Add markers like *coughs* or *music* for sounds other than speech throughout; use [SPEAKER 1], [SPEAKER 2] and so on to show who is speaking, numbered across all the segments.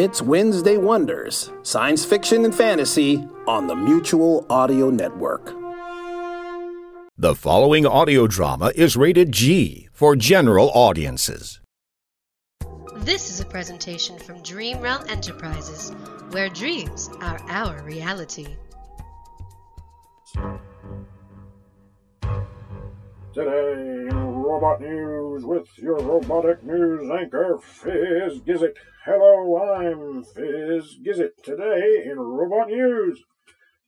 [SPEAKER 1] It's Wednesday Wonders, science fiction and fantasy on the Mutual Audio Network.
[SPEAKER 2] The following audio drama is rated G for general audiences.
[SPEAKER 3] This is a presentation from Dream Realm Enterprises, where dreams are our reality.
[SPEAKER 4] Today in Robot News with your robotic news anchor, Fizz Gizzit. Hello, I'm Fizz Gizzit. Today in Robot News,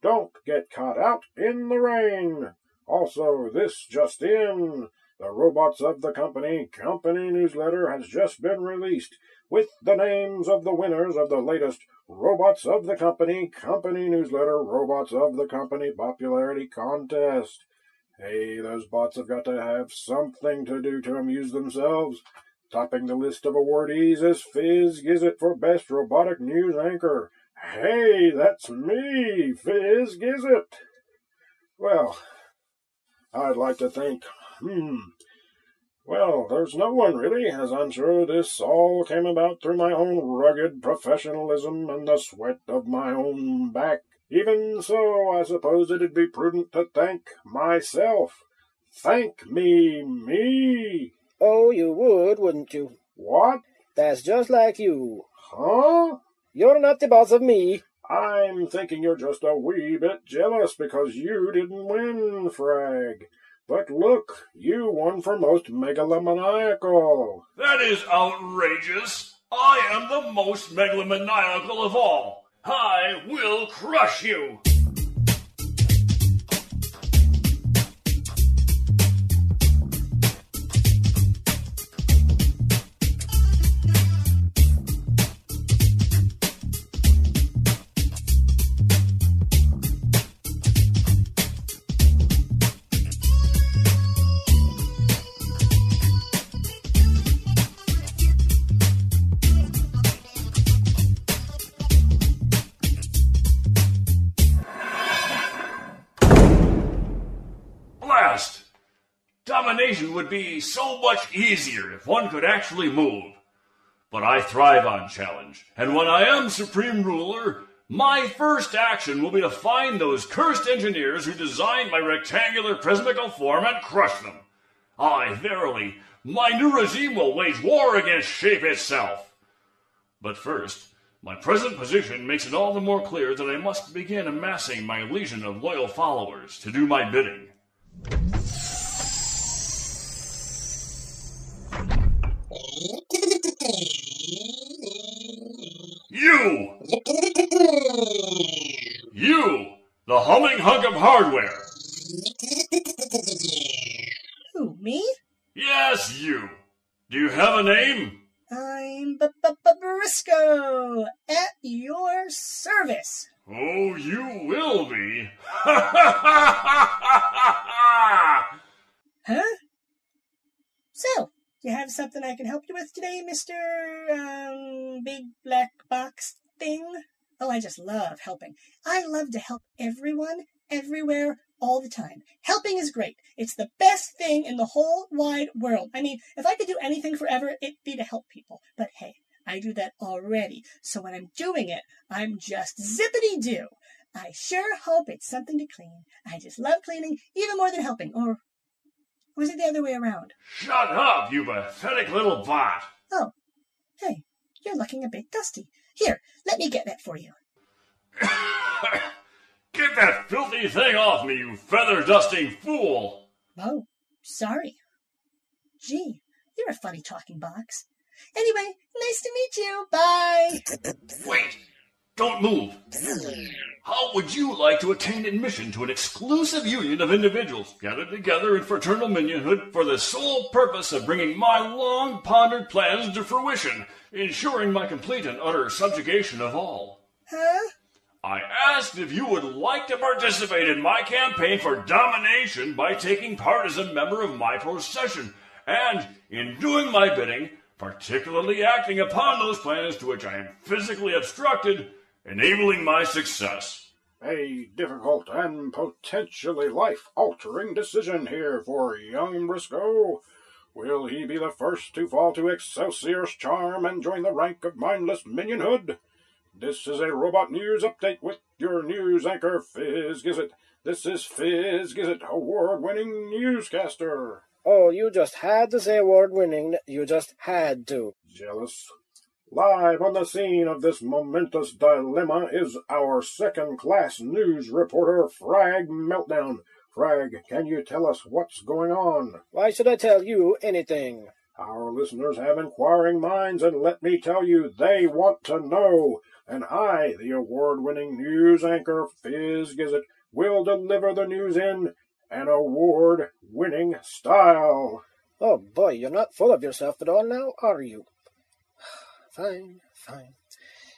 [SPEAKER 4] don't get caught out in the rain. Also, this just in, the Robots of the Company company newsletter has just been released with the names of the winners of the latest Robots of the Company company newsletter Robots of the Company popularity contest. Hey, those bots have got to have something to do to amuse themselves. Topping the list of awardees is Fizz Gizzit for Best Robotic News Anchor. Hey, that's me, Fizz Gizzit. Well, I'd like to think, hmm, well, there's no one really, as I'm sure this all came about through my own rugged professionalism and the sweat of my own back. Even so, I suppose it'd be prudent to thank myself. Thank me, me.
[SPEAKER 5] Oh, you would, wouldn't you?
[SPEAKER 4] What?
[SPEAKER 5] That's just like you.
[SPEAKER 4] Huh?
[SPEAKER 5] You're not the boss of me.
[SPEAKER 4] I'm thinking you're just a wee bit jealous because you didn't win, Frag. But look, you won for most megalomaniacal.
[SPEAKER 6] That is outrageous. I am the most megalomaniacal of all. I will crush you. Be so much easier if one could actually move. But I thrive on challenge, and when I am Supreme Ruler, my first action will be to find those cursed engineers who designed my rectangular prismical form and crush them. Aye, verily, my new regime will wage war against shape itself. But first, my present position makes it all the more clear that I must begin amassing my legion of loyal followers to do my bidding. You! You! The humming hunk of hardware!
[SPEAKER 7] Who, me?
[SPEAKER 6] Yes, you! Do you have a name?
[SPEAKER 7] I'm B- B- B- Brisco at your service.
[SPEAKER 6] Oh, you will be! *laughs*
[SPEAKER 7] Huh? So, you have something I can help you with today, Mister um, Big Black Box Thing? Oh, I just love helping. I love to help everyone, everywhere, all the time. Helping is great. It's the best thing in the whole wide world. I mean, if I could do anything forever, it'd be to help people. But hey, I do that already. So when I'm doing it, I'm just zippity doo. I sure hope it's something to clean. I just love cleaning even more than helping. Or was it the other way around?
[SPEAKER 6] Shut up, you pathetic little bot!
[SPEAKER 7] Oh, hey, you're looking a bit dusty. Here, let me get that for you. *coughs*
[SPEAKER 6] Get that filthy thing off me, you feather dusting fool!
[SPEAKER 7] Oh, sorry. Gee, you're a funny talking box. Anyway, nice to meet you. Bye.
[SPEAKER 6] Wait! Don't move! How would you like to attain admission to an exclusive union of individuals gathered together in fraternal minionhood for the sole purpose of bringing my long pondered plans to fruition, ensuring my complete and utter subjugation of all?
[SPEAKER 7] Huh?
[SPEAKER 6] I asked if you would like to participate in my campaign for domination by taking part as a member of my procession, and, in doing my bidding, particularly acting upon those plans to which I am physically obstructed, enabling my success.
[SPEAKER 4] A difficult and potentially life altering decision here for young Brisco. Will he be the first to fall to Excelsior's charm and join the rank of mindless minionhood? This is a Robot News Update with your news anchor, Fizz Gizzit. This is Fizz Gizzit, award-winning newscaster.
[SPEAKER 5] Oh, you just had to say award winning. You just had to.
[SPEAKER 4] Jealous. Live on the scene of this momentous dilemma is our second-class news reporter, Frag Meltdown. Frag, can you tell us what's going on?
[SPEAKER 5] Why should I tell you anything?
[SPEAKER 4] Our listeners have inquiring minds, and let me tell you, they want to know. And I, the award winning news anchor Fizz Gizzit, will deliver the news in an award winning style.
[SPEAKER 5] Oh boy, you're not full of yourself at all now, are you? Fine, fine.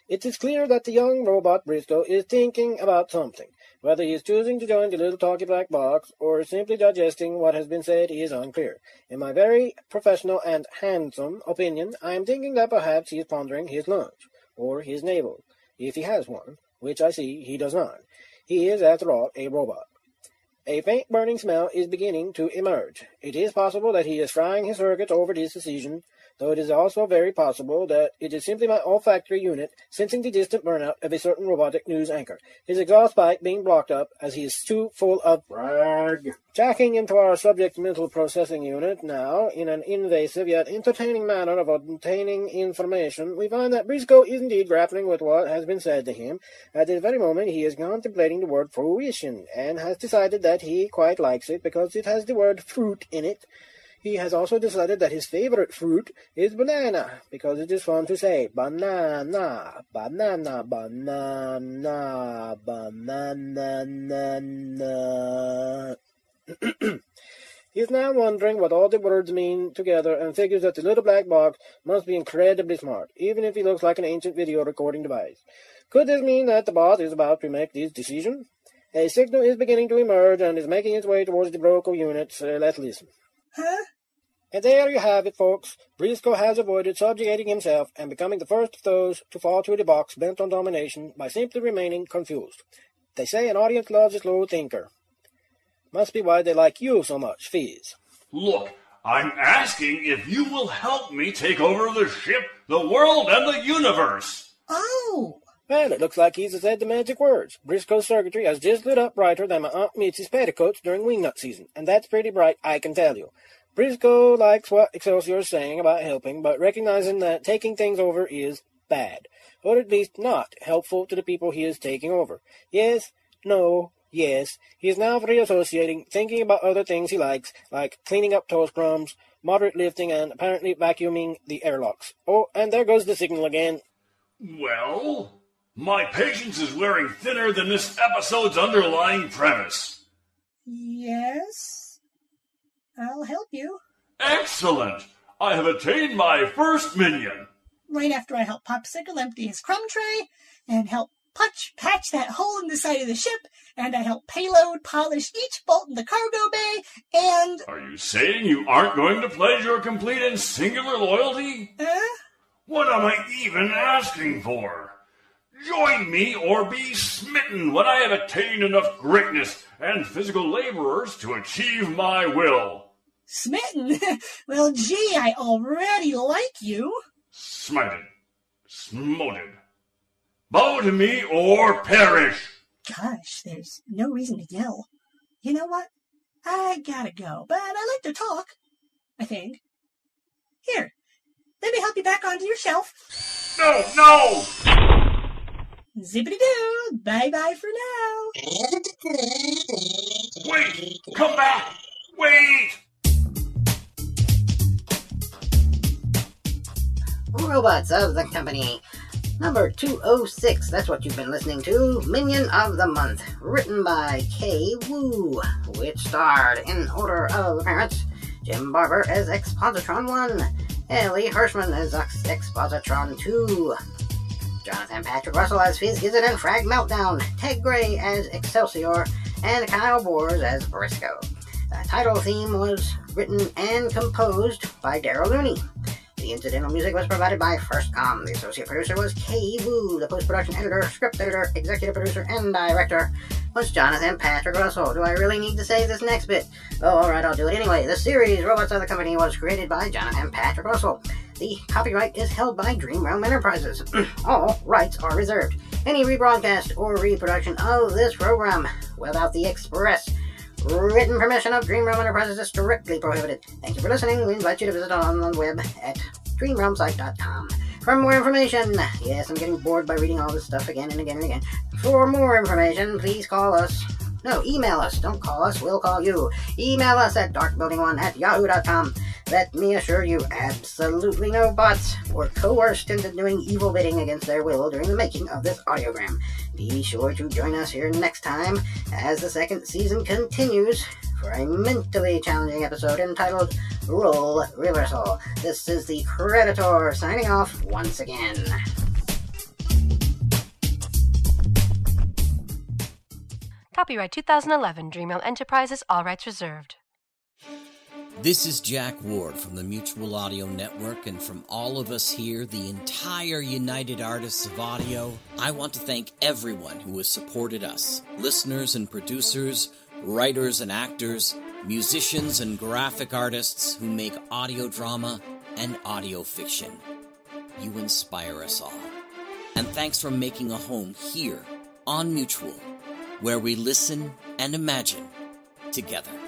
[SPEAKER 5] It is clear that the young robot Brisco is thinking about something. Whether he is choosing to join the little talky black box or simply digesting what has been said is unclear. In my very professional and handsome opinion, I am thinking that perhaps he is pondering his lunch, or his navel, if he has one, which I see he does not. He is, after all, a robot. A faint burning smell is beginning to emerge. It is possible that he is frying his circuits over this decision, though it is also very possible that it is simply my olfactory unit sensing the distant burnout of a certain robotic news anchor, his exhaust pipe being blocked up as he is too full of
[SPEAKER 4] Frag.
[SPEAKER 5] Jacking into our subject mental processing unit now, in an invasive yet entertaining manner of obtaining information, we find that Brisco is indeed grappling with what has been said to him. At this very moment he is contemplating the word fruition, and has decided that he quite likes it because it has the word fruit in it. He has also decided that his favorite fruit is banana, because it is fun to say banana, banana, banana, banana. *clears throat* he is now wondering what all the words mean together and figures that the little black box must be incredibly smart, even if he looks like an ancient video recording device. Could this mean that the boss is about to make this decision? A signal is beginning to emerge and is making its way towards the Broco unit. So uh, let's listen.
[SPEAKER 7] Huh?
[SPEAKER 5] And there you have it, folks. Brisco has avoided subjugating himself and becoming the first of those to fall to the box bent on domination by simply remaining confused. They say an audience loves a slow thinker. Must be why they like you so much, Fizz.
[SPEAKER 6] Look, I'm asking if you will help me take over the ship, the world, and the universe.
[SPEAKER 7] Oh,
[SPEAKER 5] Well, it looks like he's said the magic words. Brisco's circuitry has just lit up brighter than my Aunt Mitzi's petticoats during wingnut season, and that's pretty bright, I can tell you. Brisco likes what Excelsior is saying about helping, but recognizing that taking things over is bad, or at least not helpful to the people he is taking over. Yes, no, yes, he is now reassociating, thinking about other things he likes, like cleaning up toast crumbs, moderate lifting, and apparently vacuuming the airlocks. Oh, and there goes the signal again.
[SPEAKER 6] Well, my patience is wearing thinner than this episode's underlying premise.
[SPEAKER 7] yes. I'll help you.
[SPEAKER 6] Excellent! I have attained my first minion.
[SPEAKER 7] Right after I help Popsicle empty his crumb tray, and help Putch patch that hole in the side of the ship, and I help Payload polish each bolt in the cargo bay, and.
[SPEAKER 6] Are you saying you aren't going to pledge your complete and singular loyalty?
[SPEAKER 7] Huh?
[SPEAKER 6] What am I even asking for? Join me or be smitten when I have attained enough greatness and physical laborers to achieve my will.
[SPEAKER 7] Smitten? *laughs* well, gee, I already like you.
[SPEAKER 6] Smited. Smoted. Bow to me or perish.
[SPEAKER 7] Gosh, there's no reason to yell. You know what? I gotta go, but I like to talk. I think. Here, let me help you back onto your shelf.
[SPEAKER 6] No, no!
[SPEAKER 7] Zippity doo! Bye bye for now.
[SPEAKER 6] Wait! Come back! Wait!
[SPEAKER 8] Robots of the Company. Number 206, that's what you've been listening to. Minion of the Month, written by Kay Wu, which starred, in order of appearance, Jim Barber as Expositron 1, Ellie Hirschman as Ex- Expositron 2, Jonathan Patrick Russell as Fizz Gizzard and Frag Meltdown, Ted Gray as Excelsior, and Kyle Boers as Brisco. The title theme was written and composed by Daryl Looney. The incidental music was provided by FirstCom. The associate producer was Kay Wu. The post-production editor, script editor, executive producer, and director was Jonathan Patrick Russell. Do I really need to say this next bit? Oh, alright, I'll do it anyway. The series Robots of the Company was created by Jonathan Patrick Russell. The copyright is held by Dream Realm Enterprises. *clears throat* All rights are reserved. Any rebroadcast or reproduction of this program without the express written permission of Dream Realm Enterprises is strictly prohibited. Thank you for listening. We invite you to visit on the web at dreamrealmsite.com. For more information, yes, I'm getting bored by reading all this stuff again and again and again. For more information, please call us. No, email us. Don't call us, we'll call you. Email us at darkbuilding1 at yahoo.com. Let me assure you, absolutely no bots were coerced into doing evil bidding against their will during the making of this audiogram. Be sure to join us here next time as the second season continues for a mentally challenging episode entitled Role Reversal. This is the Creditor signing off once again.
[SPEAKER 3] Copyright 2011 Dreamrealm Enterprises, all rights reserved.
[SPEAKER 9] This is Jack Ward from the Mutual Audio Network, and from all of us here, the entire United Artists of Audio, I want to thank everyone who has supported us listeners and producers, writers and actors, musicians and graphic artists who make audio drama and audio fiction. You inspire us all. And thanks for making a home here on Mutual, where we listen and imagine together.